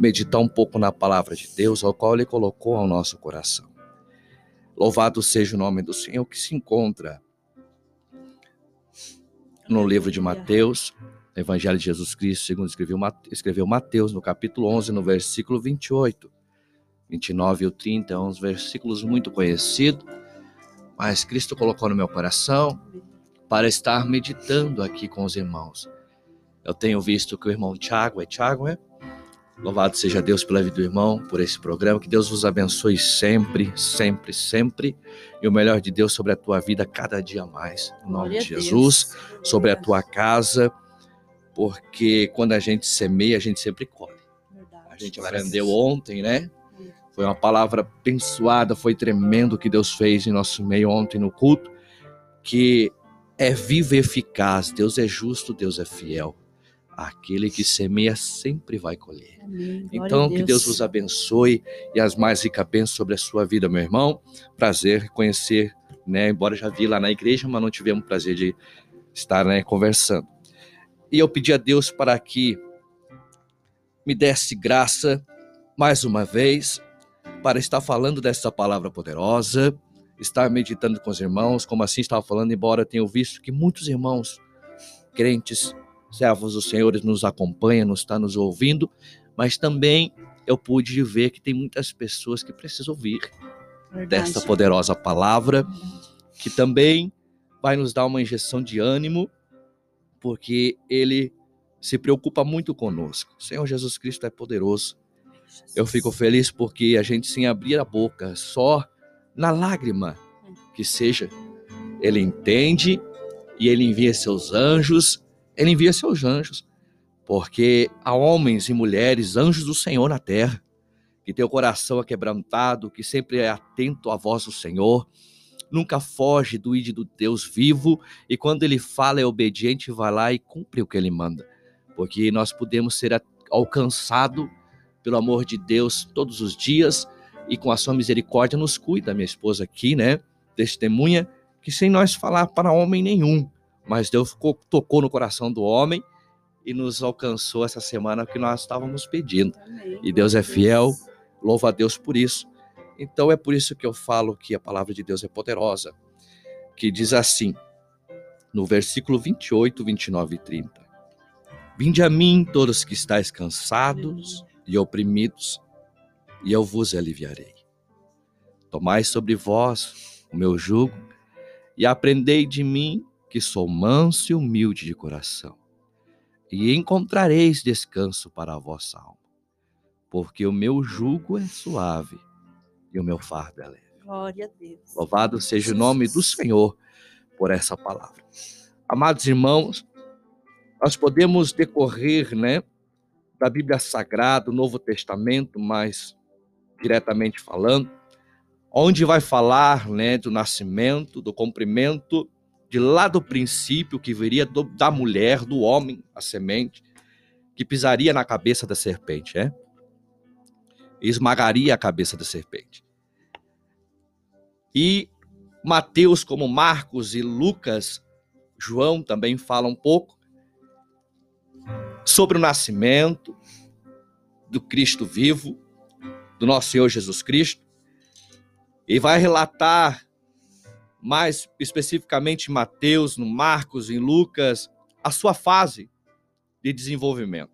meditar um pouco na palavra de Deus, ao qual Ele colocou ao nosso coração. Louvado seja o nome do Senhor que se encontra no livro de Mateus, Evangelho de Jesus Cristo, segundo escreveu, Mateus, no capítulo 11, no versículo 28. 29 e o 30, é uns versículos muito conhecidos, mas Cristo colocou no meu coração para estar meditando aqui com os irmãos. Eu tenho visto que o irmão Tiago, é Tiago, é? Louvado seja Deus pela vida do irmão, por esse programa. Que Deus vos abençoe sempre, sempre, sempre. E o melhor de Deus sobre a tua vida cada dia mais. Em nome Glória de Jesus, sobre a tua casa. Porque quando a gente semeia, a gente sempre colhe. A gente aprendeu ontem, né? Foi uma palavra abençoada, foi tremendo o que Deus fez em nosso meio ontem no culto. Que é vivo e eficaz. Deus é justo, Deus é fiel. Aquele que semeia sempre vai colher. Amém. Então, Deus. que Deus vos abençoe e as mais ricas bênçãos sobre a sua vida, meu irmão. Prazer conhecer, né? Embora já vi lá na igreja, mas não tivemos o prazer de estar né, conversando. E eu pedi a Deus para que me desse graça mais uma vez para estar falando dessa palavra poderosa estar meditando com os irmãos, como assim estava falando, embora tenha visto que muitos irmãos crentes, servos dos senhores nos acompanham, nos está nos ouvindo, mas também eu pude ver que tem muitas pessoas que precisam ouvir Verdade. desta poderosa palavra, que também vai nos dar uma injeção de ânimo, porque ele se preocupa muito conosco. O Senhor Jesus Cristo é poderoso. Eu fico feliz porque a gente, sem abrir a boca, só na lágrima que seja. Ele entende e ele envia seus anjos, ele envia seus anjos, porque há homens e mulheres, anjos do Senhor na terra, que tem o coração aquebrantado, que sempre é atento à voz do Senhor, nunca foge do ídolo do Deus vivo, e quando ele fala é obediente, vai lá e cumpre o que ele manda, porque nós podemos ser alcançados pelo amor de Deus todos os dias, e com a sua misericórdia nos cuida, minha esposa aqui, né? Testemunha que sem nós falar para homem nenhum, mas Deus tocou no coração do homem e nos alcançou essa semana que nós estávamos pedindo. E Deus é fiel, louva a Deus por isso. Então é por isso que eu falo que a palavra de Deus é poderosa, que diz assim, no versículo 28, 29 e 30. Vinde a mim todos que estáis cansados e oprimidos, e eu vos aliviarei. Tomai sobre vós o meu jugo e aprendei de mim, que sou manso e humilde de coração, e encontrareis descanso para a vossa alma, porque o meu jugo é suave e o meu fardo é leve. Glória a Deus. Louvado seja o nome do Senhor por essa palavra. Amados irmãos, nós podemos decorrer, né, da Bíblia Sagrada, o Novo Testamento, mas diretamente falando, onde vai falar né, do nascimento, do cumprimento de lá do princípio que viria do, da mulher, do homem, a semente, que pisaria na cabeça da serpente, é? Esmagaria a cabeça da serpente. E Mateus, como Marcos e Lucas, João também falam um pouco sobre o nascimento do Cristo vivo, do nosso Senhor Jesus Cristo, e vai relatar mais especificamente em Mateus, no Marcos, em Lucas, a sua fase de desenvolvimento.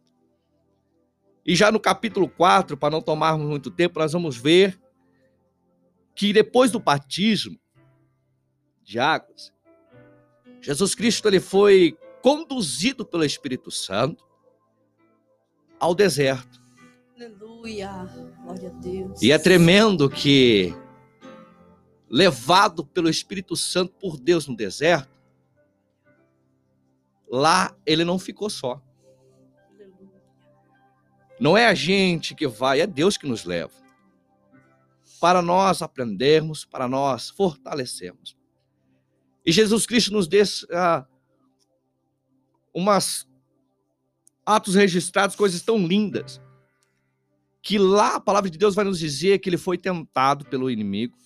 E já no capítulo 4, para não tomarmos muito tempo, nós vamos ver que depois do batismo de águas, Jesus Cristo ele foi conduzido pelo Espírito Santo ao deserto. Aleluia. Glória a Deus. E é tremendo que, levado pelo Espírito Santo por Deus no deserto, lá ele não ficou só. Não é a gente que vai, é Deus que nos leva. Para nós aprendermos, para nós fortalecermos. E Jesus Cristo nos deixa ah, umas atos registrados, coisas tão lindas que lá a palavra de Deus vai nos dizer que ele foi tentado pelo inimigo.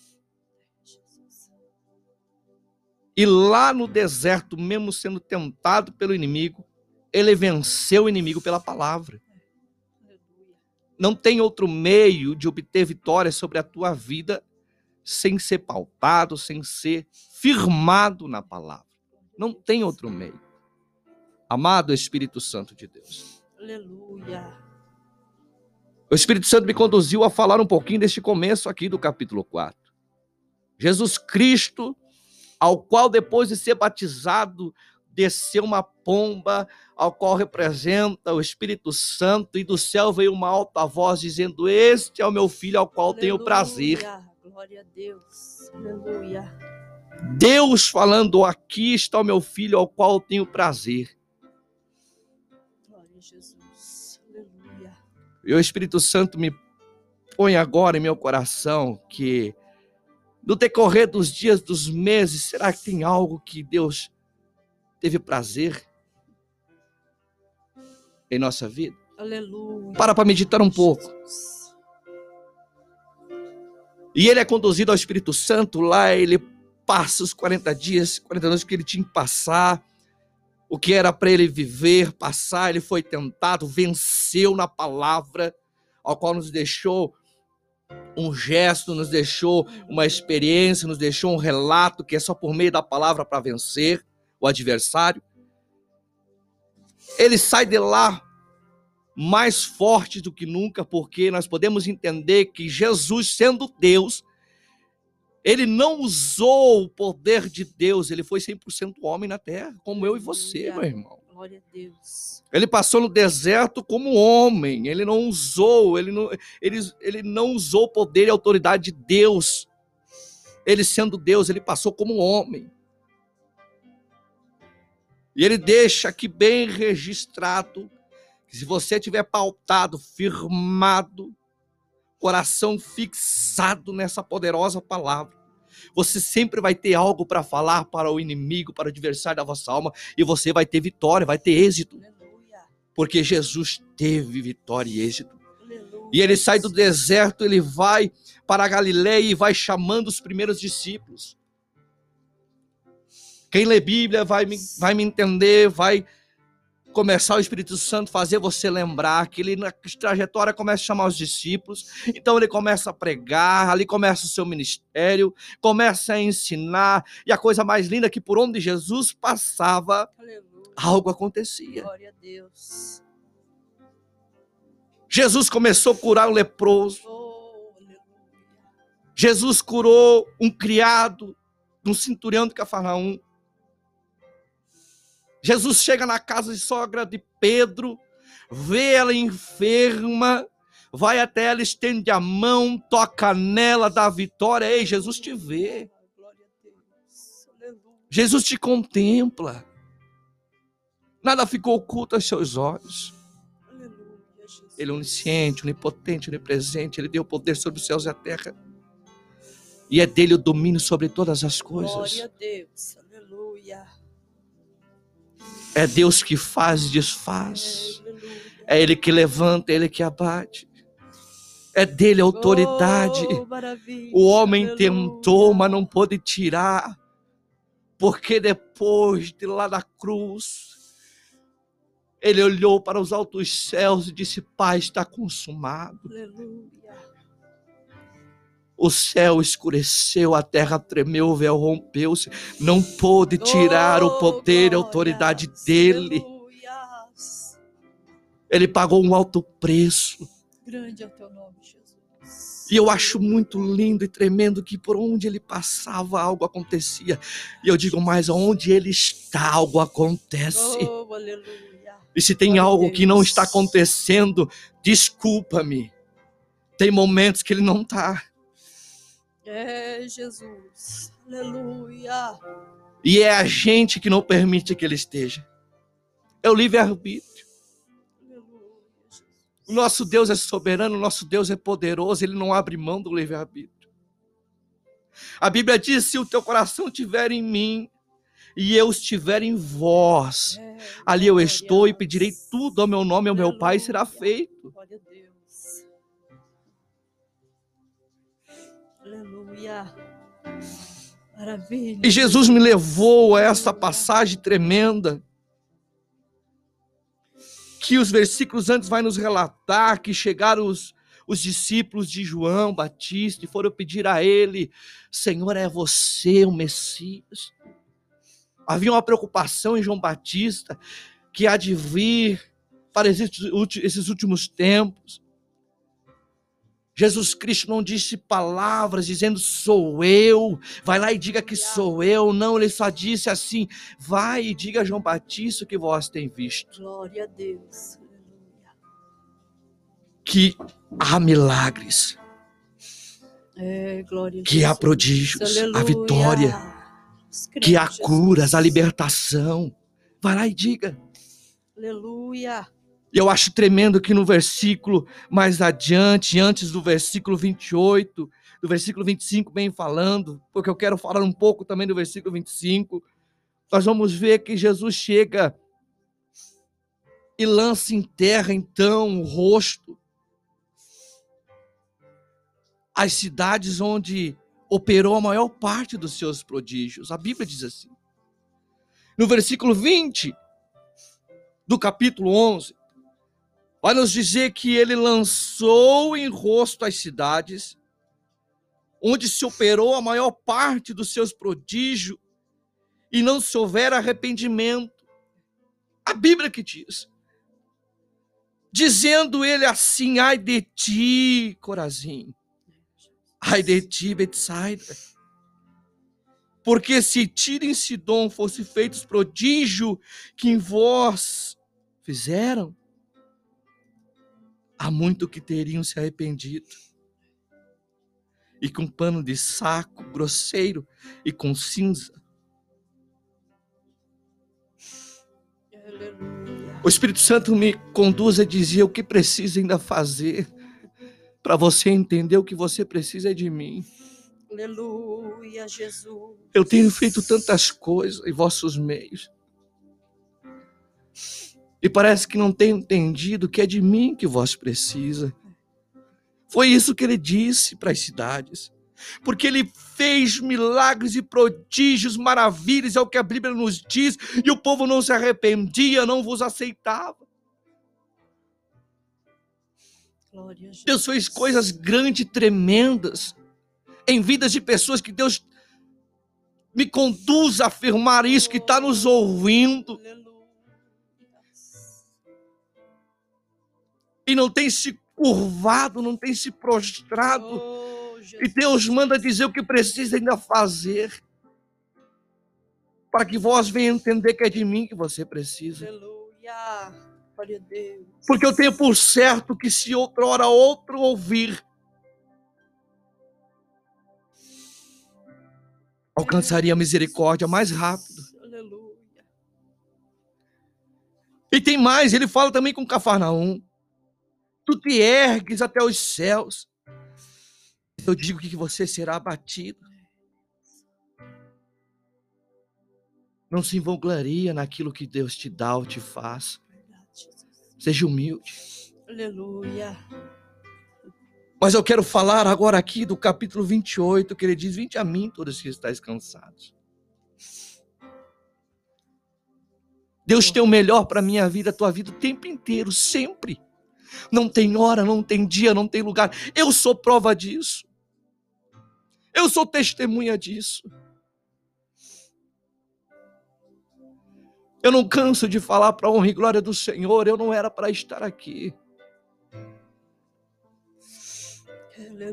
E lá no deserto, mesmo sendo tentado pelo inimigo, ele venceu o inimigo pela palavra. Não tem outro meio de obter vitória sobre a tua vida sem ser pautado, sem ser firmado na palavra. Não tem outro meio. Amado Espírito Santo de Deus. Aleluia. O Espírito Santo me conduziu a falar um pouquinho deste começo aqui do capítulo 4. Jesus Cristo, ao qual depois de ser batizado, desceu uma pomba, ao qual representa o Espírito Santo, e do céu veio uma alta voz dizendo: Este é o meu filho ao qual Aleluia. tenho prazer. Glória a Deus. Aleluia. Deus falando: Aqui está o meu filho ao qual tenho prazer. Glória a Jesus. Aleluia. E o Espírito Santo me põe agora em meu coração que no decorrer dos dias, dos meses, será que tem algo que Deus teve prazer em nossa vida? Aleluia. Para para meditar um pouco. E ele é conduzido ao Espírito Santo, lá ele passa os 40 dias, 40 anos que ele tinha que passar, o que era para ele viver, passar, ele foi tentado, venceu na palavra, ao qual nos deixou um gesto, nos deixou uma experiência, nos deixou um relato que é só por meio da palavra para vencer o adversário. Ele sai de lá mais forte do que nunca, porque nós podemos entender que Jesus, sendo Deus, ele não usou o poder de Deus, ele foi 100% homem na terra, como eu e você, meu irmão. Glória a Deus. Ele passou no deserto como homem, ele não usou, ele não, ele, ele não usou o poder e autoridade de Deus. Ele sendo Deus, ele passou como homem. E ele deixa aqui bem registrado que se você tiver pautado, firmado, coração fixado nessa poderosa palavra, você sempre vai ter algo para falar para o inimigo, para o adversário da vossa alma, e você vai ter vitória, vai ter êxito, porque Jesus teve vitória e êxito. E ele sai do deserto, ele vai para a Galileia e vai chamando os primeiros discípulos. Quem lê Bíblia vai me, vai me entender, vai começar o Espírito Santo fazer você lembrar que ele na trajetória começa a chamar os discípulos, então ele começa a pregar, ali começa o seu ministério, começa a ensinar, e a coisa mais linda é que por onde Jesus passava, Aleluia. algo acontecia. Glória a Deus. Jesus começou a curar o leproso, Oh. Jesus curou um criado de um centurião de Cafarnaum. Jesus chega na casa de sogra de Pedro, vê ela enferma, vai até ela, estende a mão, toca nela, dá vitória. Ei, Jesus te vê. Jesus te contempla. Nada ficou oculto aos seus olhos. Ele é onisciente, onipotente, onipresente. Ele deu poder sobre os céus e a terra. E é dele o domínio sobre todas as coisas. Glória a Deus. Aleluia. É Deus que faz e desfaz. É Ele que levanta, é Ele que abate. É dele a autoridade. Oh. O homem tentou, mas não pôde tirar. Porque depois de lá da cruz, ele olhou para os altos céus e disse: Pai, está consumado. Aleluia. O céu escureceu, a terra tremeu, o véu rompeu-se. Não pôde tirar o Oh, poder e a autoridade dele. Ele pagou um alto preço. Grande é o teu nome, Jesus. E eu acho muito lindo e tremendo que por onde ele passava algo acontecia. E eu digo mais, onde ele está algo acontece. Oh, aleluia. E se tem a algo que não Deus. está acontecendo, desculpa-me. Tem momentos que ele não está. É, Jesus. Aleluia. E é a gente que não permite que ele esteja. É o livre-arbítrio. O nosso Deus é soberano, o nosso Deus é poderoso, ele não abre mão do livre-arbítrio. A Bíblia diz: se o teu coração estiver em mim e eu estiver em vós, É, ali eu estou e pedirei tudo ao meu nome e ao meu Pai e será feito. Glória a Deus. Aleluia. Maravilha. E Jesus me levou a essa passagem tremenda. que os versículos antes vai nos relatar que chegaram os, os discípulos de João Batista e foram pedir a ele: Senhor, é você o Messias? Havia uma preocupação em João Batista que há de vir para esses últimos tempos. Jesus Cristo não disse palavras dizendo sou eu, vai lá e diga que sou eu. Não, ele só disse assim: vai e diga a João Batista que vós tem visto. Glória a Deus. Que há milagres. É, que há prodígios, a vitória, que há curas, a libertação. Vai lá e diga. Aleluia. Eu acho tremendo que no versículo mais adiante, antes do versículo 28, do versículo 25, bem falando, porque eu quero falar um pouco também do versículo 25, nós vamos ver que Jesus chega e lança em terra então o rosto as cidades onde operou a maior parte dos seus prodígios. A Bíblia diz assim. No versículo 20 do capítulo 11, vai nos dizer que ele lançou em rosto as cidades onde se operou a maior parte dos seus prodígios e não se houver arrependimento. A Bíblia que diz. Dizendo ele assim: ai de ti, Corazim, ai de ti, Betsaida. Porque se Tiro e Sidom fossem feitos prodígio que em vós fizeram, há muito que teriam se arrependido. E com pano de saco grosseiro e com cinza. O Espírito Santo me conduz a dizer o que precisa ainda fazer para você entender o que você precisa de mim. Aleluia, Jesus. Eu tenho feito tantas coisas em vossos meios. E parece que não tem entendido que é de mim que vós precisa. Foi isso que ele disse para as cidades. Porque ele fez milagres e prodígios, maravilhas, é o que a Bíblia nos diz, e o povo não se arrependia, não vos aceitava. Deus fez coisas grandes, tremendas, em vidas de pessoas que Deus me conduz a afirmar isso, que está nos ouvindo. E não tem se curvado, não tem se prostrado. Oh, e Deus manda dizer o que precisa ainda fazer. Para que vós venha entender que é de mim que você precisa. Aleluia. Glória Deus. Porque eu tenho por certo que se outra hora outro ouvir, alcançaria a misericórdia mais rápido. Aleluia. E tem mais, ele fala também com Cafarnaum tu te ergues até os céus. Eu digo que você será abatido. Não se vanglaria naquilo que Deus te dá ou te faz. Seja humilde. Aleluia. Mas eu quero falar agora aqui do capítulo 28, que ele diz: Vinde a mim, todos que estáis cansados. Deus tem o melhor para a minha vida, a tua vida, o tempo inteiro, sempre não tem hora, não tem dia, não tem lugar. Eu sou prova disso. Eu sou testemunha disso. Eu não canso de falar para a honra e glória do Senhor, eu não era para estar aqui.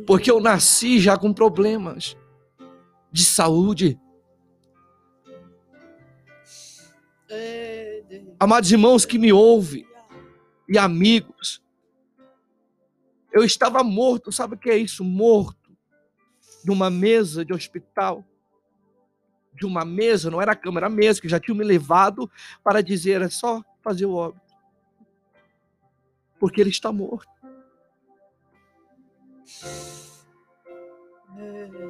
Porque eu nasci já com problemas de saúde. Amados irmãos que me ouvem e amigos, eu estava morto, sabe o que é isso? Morto. De uma mesa de hospital. De uma mesa, não era a cama, era a mesa, que já tinham me levado para dizer, é só fazer o óbito. Porque ele está morto.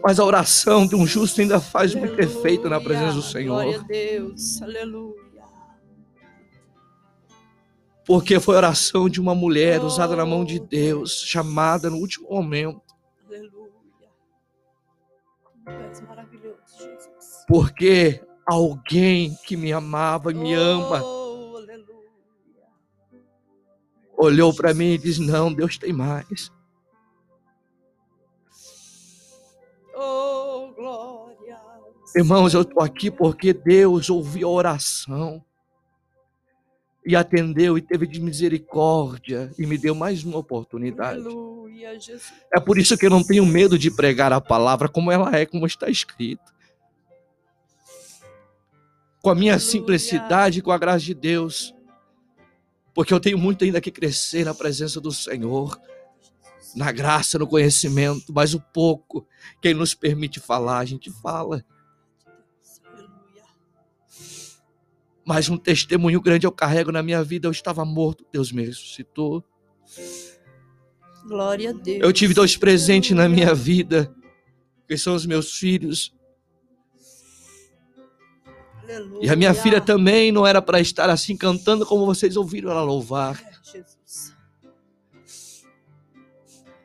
Mas a oração de um justo ainda faz muito efeito na presença do Senhor. Glória a Deus, aleluia. Porque foi a oração de uma mulher usada na mão de Deus, chamada no último momento. Aleluia. maravilhoso, Jesus. Porque alguém que me amava e me ama olhou para mim e disse: Não, Deus tem mais. Oh, glória. Irmãos, eu estou aqui porque Deus ouviu a oração e atendeu e teve de misericórdia e me deu mais uma oportunidade. Aleluia, Jesus. É por isso que eu não tenho medo de pregar a palavra como ela é, como está escrito. Com a minha Aleluia. simplicidade, com a graça de Deus. Porque eu tenho muito ainda que crescer na presença do Senhor, na graça, no conhecimento, mas o pouco que Ele nos permite falar, a gente fala. Mas um testemunho grande eu carrego na minha vida. Eu estava morto, Deus me ressuscitou. Glória a Deus. Eu tive dois presentes na minha vida, que são os meus filhos. Aleluia. E a minha filha também não era para estar assim cantando como vocês ouviram ela louvar. É, Jesus.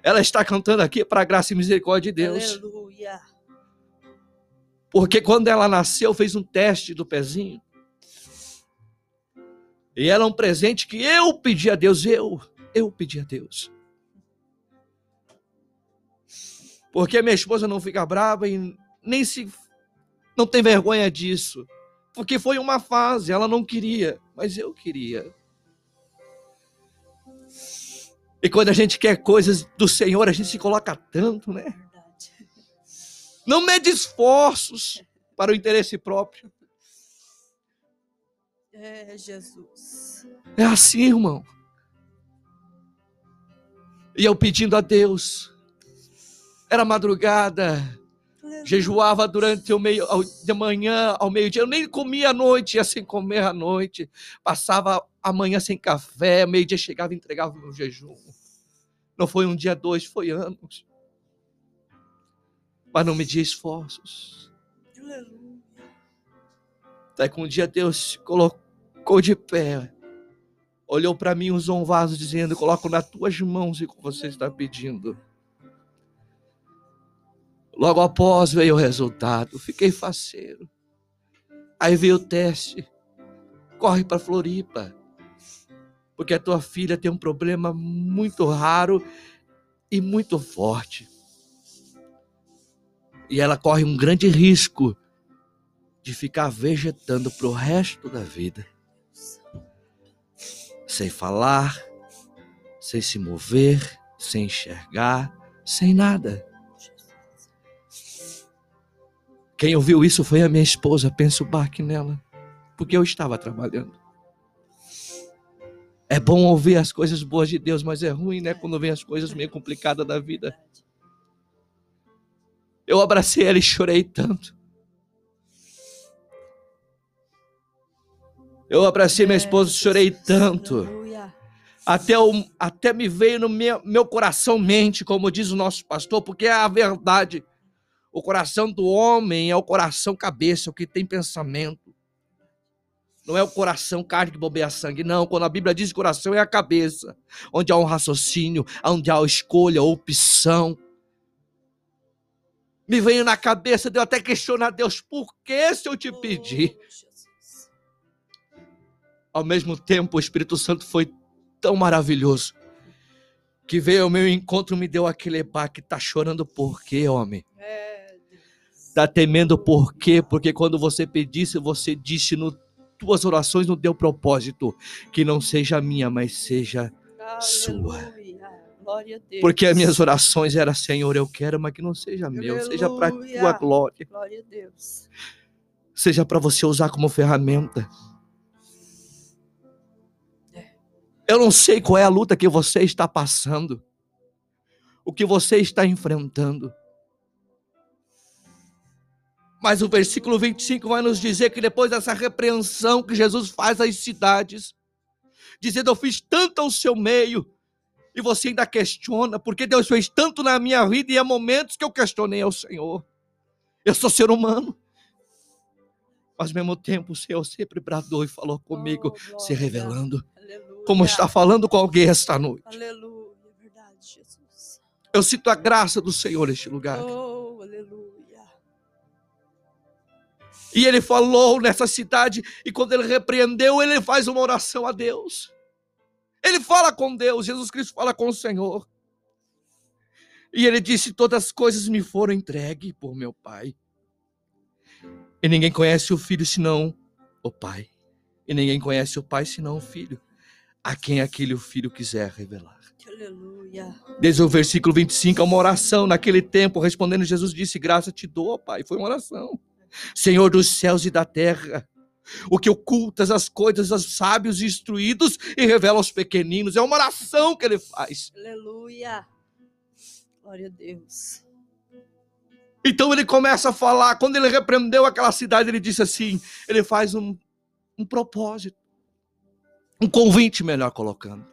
Ela está cantando aqui para a graça e misericórdia de Deus. Aleluia. Porque quando ela nasceu, fez um teste do pezinho. E era um presente que eu pedi a Deus, eu, eu pedi a Deus. Porque minha esposa não fica brava e nem se não tem vergonha disso. Porque foi uma fase, ela não queria, mas eu queria. E quando a gente quer coisas do Senhor, a gente se coloca tanto, né? Não mede esforços para o interesse próprio. É, Jesus. É assim, irmão. E eu pedindo a Deus. Era madrugada, jejuava durante o meio ao, de manhã ao meio-dia. Eu nem comia à noite, ia sem comer à noite. Passava a manhã sem café, meio-dia chegava e entregava o meu jejum. Não foi um dia, dois, foi anos. Mas não media esforços. Aleluia. Até que um dia Deus se colocou de pé, olhou para mim, usou um vaso, dizendo: Coloco nas tuas mãos o que você está pedindo. Logo após veio o resultado, fiquei faceiro. Aí veio o teste. Corre para Floripa, porque a tua filha tem um problema muito raro e muito forte. E ela corre um grande risco de ficar vegetando pro resto da vida. Sem falar, sem se mover, sem enxergar, sem nada. Quem ouviu isso foi a minha esposa, penso baque nela, porque eu estava trabalhando. É bom ouvir as coisas boas de Deus, mas é ruim, né, quando vem as coisas meio complicadas da vida. Eu abracei ela e chorei tanto. Eu abracei minha esposa e chorei tanto. Até, o- até me veio no meu, meu coração mente, como diz o nosso pastor, porque é a verdade. O coração do homem é o coração cabeça, o que tem pensamento. Não é o coração carne que bobeia sangue, não. Quando a Bíblia diz coração, é a cabeça, onde há um raciocínio, onde há escolha, opção. Me veio na cabeça de eu até questionar Deus, por que se eu te pedir? Ao mesmo tempo, o Espírito Santo foi tão maravilhoso que veio ao meu encontro e me deu aquele baque. Tá chorando por quê, homem? É, Deus. Tá temendo por quê? Porque quando você pedisse, você disse no tuas orações no teu propósito que não seja minha, mas seja sua. Aleluia. Glória a porque as minhas orações eram Senhor, eu quero, mas que não seja meu, seja para Aleluia. tua glória, Glória a Deus. seja para você usar como ferramenta. Eu não sei qual é a luta que você está passando, o que você está enfrentando. Mas o versículo 25 vai nos dizer que depois dessa repreensão que Jesus faz às cidades, dizendo: Eu fiz tanto ao seu meio, e você ainda questiona, porque Deus fez tanto na minha vida, e há momentos que eu questionei ao Senhor. Eu sou ser humano. Mas ao mesmo tempo, o Senhor sempre bradou e falou comigo, Oh, se revelando, Aleluia. Como está falando com alguém esta noite. Aleluia. É verdade, Jesus. Eu sinto a graça do Senhor neste lugar. Oh, aleluia. E ele falou nessa cidade, e quando ele repreendeu, ele faz uma oração a Deus. Ele fala com Deus, Jesus Cristo fala com o Senhor. E ele disse: Todas as coisas me foram entregues por meu Pai. E ninguém conhece o filho senão o Pai. E ninguém conhece o Pai senão o filho, a quem aquele filho quiser revelar. Aleluia. Desde o versículo 25, é uma oração. Naquele tempo, respondendo, Jesus disse: Graça te dou, Pai. Foi uma oração. Senhor dos céus e da terra, o que ocultas as coisas aos sábios e instruídos e revela aos pequeninos. É uma oração que ele faz. Aleluia. Glória a Deus. Então ele começa a falar. Quando ele repreendeu aquela cidade, ele disse assim: ele faz um, um propósito, um convite, melhor colocando.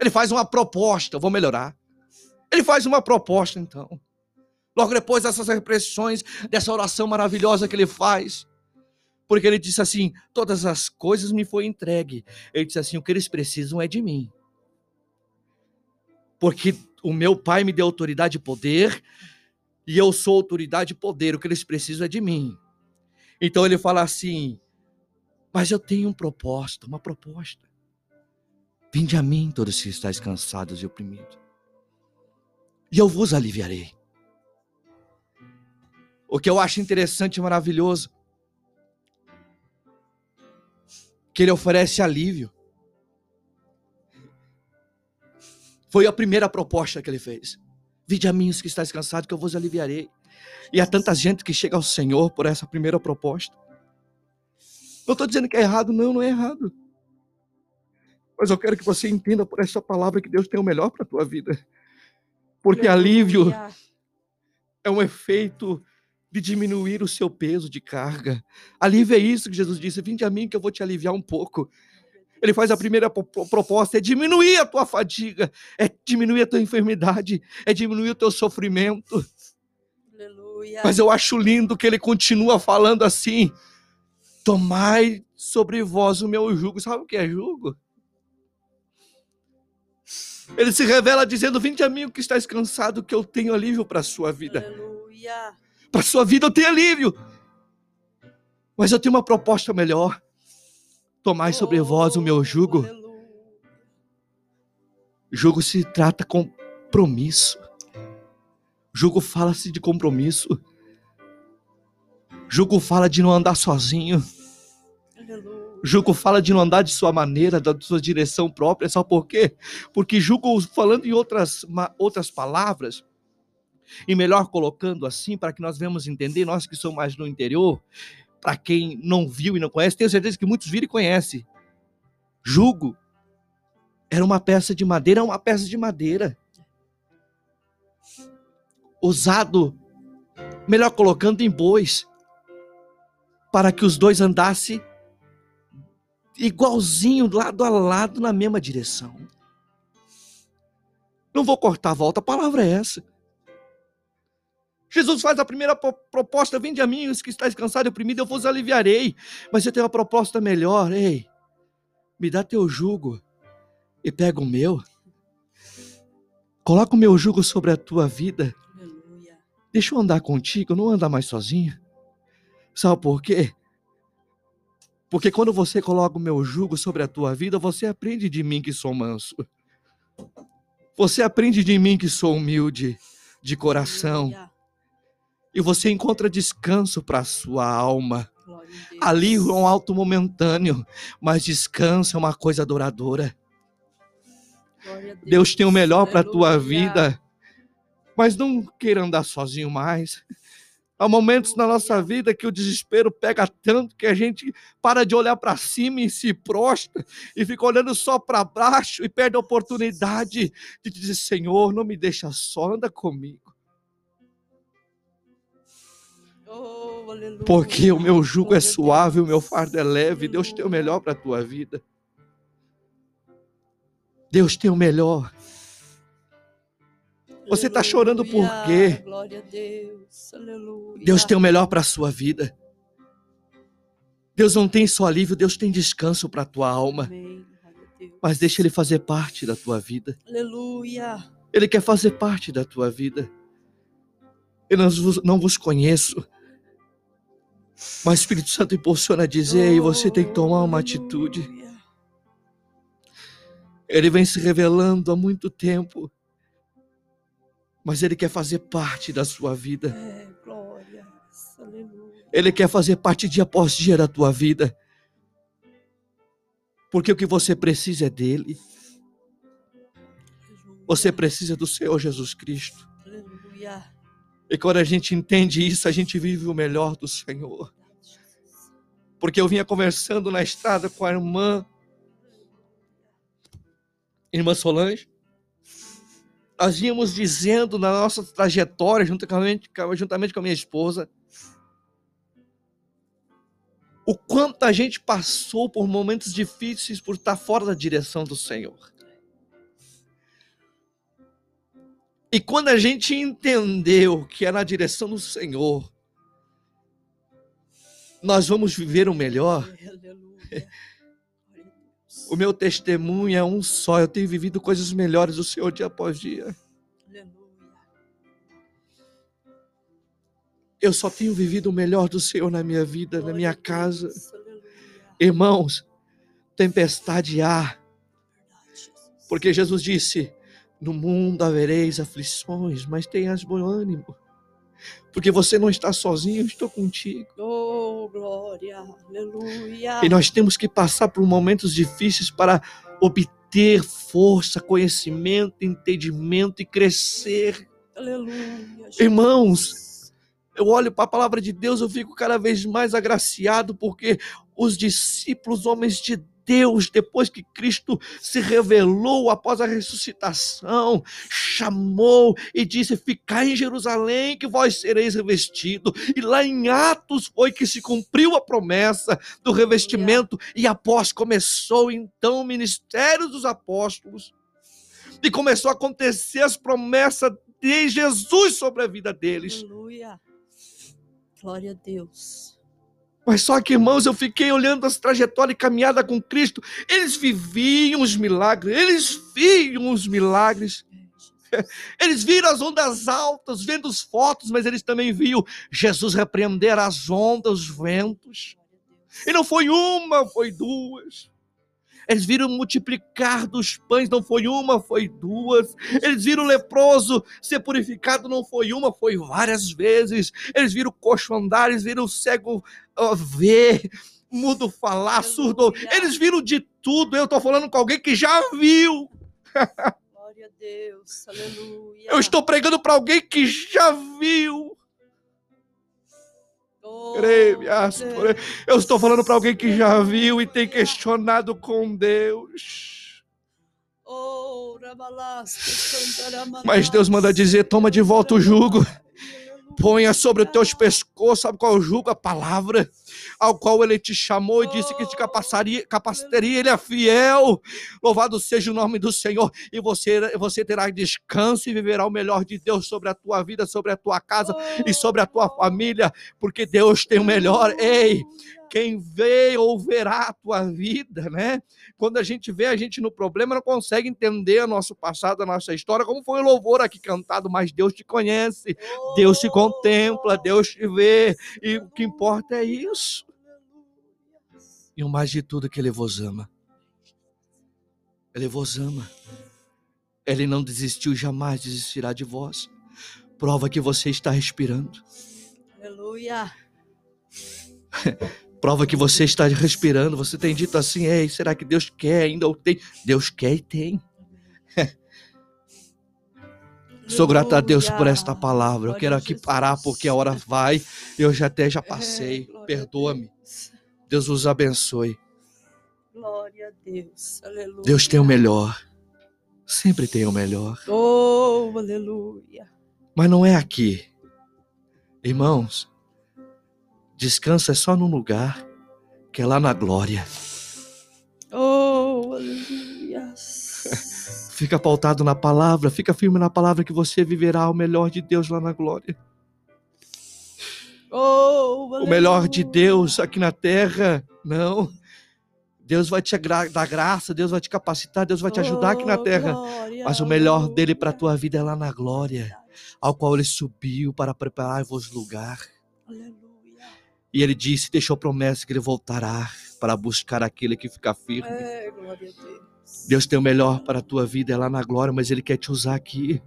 Ele faz uma proposta, vou melhorar. Ele faz uma proposta, então. Logo depois dessas repressões, dessa oração maravilhosa que ele faz, porque ele disse assim: todas as coisas me foi entregue. Ele disse assim: o que eles precisam é de mim. Porque o meu pai me deu autoridade e poder, e eu sou autoridade e poder, o que eles precisam é de mim. Então ele fala assim: mas eu tenho um propósito, uma proposta. Vinde a mim, todos que estáis cansados e oprimidos, e eu vos aliviarei. O que eu acho interessante e maravilhoso, que ele oferece alívio. Foi a primeira proposta que ele fez. Vinde a mim os que estáis cansados, que eu vos aliviarei. E há tanta gente que chega ao Senhor por essa primeira proposta. Não estou dizendo que é errado, não, não é errado. Mas eu quero que você entenda por essa palavra que Deus tem o melhor para a tua vida. Porque alívio é um efeito de diminuir o seu peso de carga. Alívio é isso que Jesus disse: Vinde a mim que eu vou te aliviar um pouco. Ele faz a primeira po- po- proposta: é diminuir a tua fadiga, é diminuir a tua enfermidade, é diminuir o teu sofrimento. Aleluia. Mas eu acho lindo que ele continua falando assim: Tomai sobre vós o meu jugo. Sabe o que é jugo? Ele se revela dizendo: Vinde a mim o que estáis cansado, que eu tenho alívio para a sua vida. Para a sua vida eu tenho alívio. Mas eu tenho uma proposta melhor. Tomai sobre vós o meu jugo. Oh. Jugo se trata compromisso. Jugo fala-se de compromisso. Jugo fala de não andar sozinho. Jugo fala de não andar de sua maneira, da sua direção própria. Sabe por quê? Porque jugo, falando em outras, outras palavras, e melhor colocando assim, para que nós venhamos entender, nós que somos mais no interior, para quem não viu e não conhece, tenho certeza que muitos viram e conhecem. Jugo era uma peça de madeira, é uma peça de madeira. Usado, melhor colocando, em bois, para que os dois andassem igualzinho, lado a lado, na mesma direção. Não vou cortar a volta, a palavra é essa. Jesus faz a primeira po- proposta: vinde a mim, os que estáis cansados e oprimidos, eu vos aliviarei. Mas eu tenho uma proposta melhor, ei, me dá teu jugo e pega o meu. Coloca o meu jugo sobre a tua vida. Aleluia. Deixa eu andar contigo, não andar mais sozinho. Sabe por quê? Porque quando você coloca o meu jugo sobre a tua vida, você aprende de mim que sou manso. Você aprende de mim que sou humilde de coração. E você encontra descanso para a sua alma. Glória a Deus. Alívio é um alto momentâneo, mas descanso é uma coisa duradoura. A Deus tem o melhor para a tua vida. Mas não queira andar sozinho mais. Há momentos na nossa vida que o desespero pega tanto que a gente para de olhar para cima e se prostra e fica olhando só para baixo e perde a oportunidade de dizer: Senhor, não me deixa só, anda comigo. Oh. Porque o meu jugo é suave, o meu fardo é leve. Deus tem o melhor para a tua vida. Deus tem o melhor. Você tá chorando por quê? Deus. Deus tem o melhor para a sua vida. Deus não tem só alívio, Deus tem descanso para a tua alma. Amém. Mas deixa Ele fazer parte da tua vida. Aleluia. Ele quer fazer parte da tua vida. Eu não vos, não vos conheço. Mas o Espírito Santo impulsiona a dizer, e você tem que tomar uma atitude. Ele vem se revelando há muito tempo. Mas ele quer fazer parte da sua vida. É, glória. Aleluia. Ele quer fazer parte dia após dia da tua vida. Porque o que você precisa é dele. Você precisa do Senhor Jesus Cristo. Aleluia. E quando a gente entende isso, a gente vive o melhor do Senhor. Porque eu vinha conversando na estrada com a irmã, irmã Solange. Nós íamos dizendo na nossa trajetória, juntamente, juntamente com a minha esposa, o quanto a gente passou por momentos difíceis por estar fora da direção do Senhor. E quando a gente entendeu que é na direção do Senhor, nós vamos viver o melhor. Aleluia. O meu testemunho é um só. Eu tenho vivido coisas melhores do Senhor dia após dia. Eu só tenho vivido o melhor do Senhor na minha vida, na minha casa. Irmãos, tempestade há, porque Jesus disse: No mundo havereis aflições, mas tenhas bom ânimo. Porque você não está sozinho, eu estou contigo. Glória. Aleluia. E nós temos que passar por momentos difíceis para obter força, conhecimento, entendimento e crescer. Aleluia. Jesus. Irmãos, Eu olho para a palavra de Deus, eu fico cada vez mais agraciado, porque os discípulos, homens de Deus, depois que Cristo se revelou após a ressuscitação, chamou e disse: Ficai em Jerusalém, que vós sereis revestidos. E lá em Atos foi que se cumpriu a promessa do revestimento, e após começou então o ministério dos apóstolos, e começou a acontecer as promessas de Jesus sobre a vida deles. Aleluia. Glória a Deus. Mas só que, irmãos, eu fiquei olhando as trajetórias e caminhada com Cristo. Eles viviam os milagres, eles viam os milagres. Eles viram as ondas altas, vendo as fotos, mas eles também viam Jesus repreender as ondas, os ventos. E não foi uma, foi duas. Eles viram multiplicar dos pães, não foi uma, foi duas. Eles viram o leproso ser purificado, não foi uma, foi várias vezes. Eles viram o coxo andar, eles viram o cego ver, mudo falar, surdo. Eles viram de tudo. Eu estou falando com alguém que já viu. Glória a Deus. Aleluia. Eu estou pregando para alguém que já viu. Eu estou falando para alguém que já viu e tem questionado com Deus. Oh. Mas Deus manda dizer: toma de volta o jugo. Ponha sobre os teus pescoços, sabe qual é o jugo? A palavra ao qual ele te chamou e disse que te capacitaria, capacitaria, ele é fiel. Louvado seja o nome do Senhor. E você, você terá descanso e viverá o melhor de Deus sobre a tua vida, sobre a tua casa e sobre a tua família, porque Deus tem o melhor. Ei, quem vê ou verá a tua vida, né? Quando a gente vê a gente no problema, não consegue entender o nosso passado, a nossa história, como foi o louvor aqui cantado, mas Deus te conhece, Deus te contempla, Deus te vê, e o que importa é isso. E o mais de tudo que Ele vos ama. Ele vos ama. Ele não desistiu, jamais desistirá de vós. Prova que você está respirando. Aleluia. Prova que você está respirando. Você tem dito assim: Ei, será que Deus quer ainda ou tem? Deus quer e tem. Sou grato a Deus por esta palavra. Eu quero aqui parar porque a hora vai. Eu já até já passei. É, a Perdoa-me. Deus. Deus os abençoe. Glória a Deus. Aleluia. Deus tem o melhor. Sempre tem o melhor. Oh, aleluia. Mas não é aqui. Irmãos, descanso é só num lugar que é lá na glória. Oh, aleluia. Fica pautado na palavra, fica firme na palavra que você viverá o melhor de Deus lá na glória. Oh, O melhor de. Deus aqui na terra, não. Deus vai te dar graça, Deus vai te capacitar, Deus vai te ajudar aqui na Oh, terra. Mas o melhor dele para a tua vida é lá na glória, ao qual ele subiu para preparar-vos lugar. E ele disse, deixou promessa que ele voltará para buscar aquele que fica firme. É, glória a Deus. Deus tem o melhor para a tua vida, é lá na glória, mas Ele quer te usar aqui.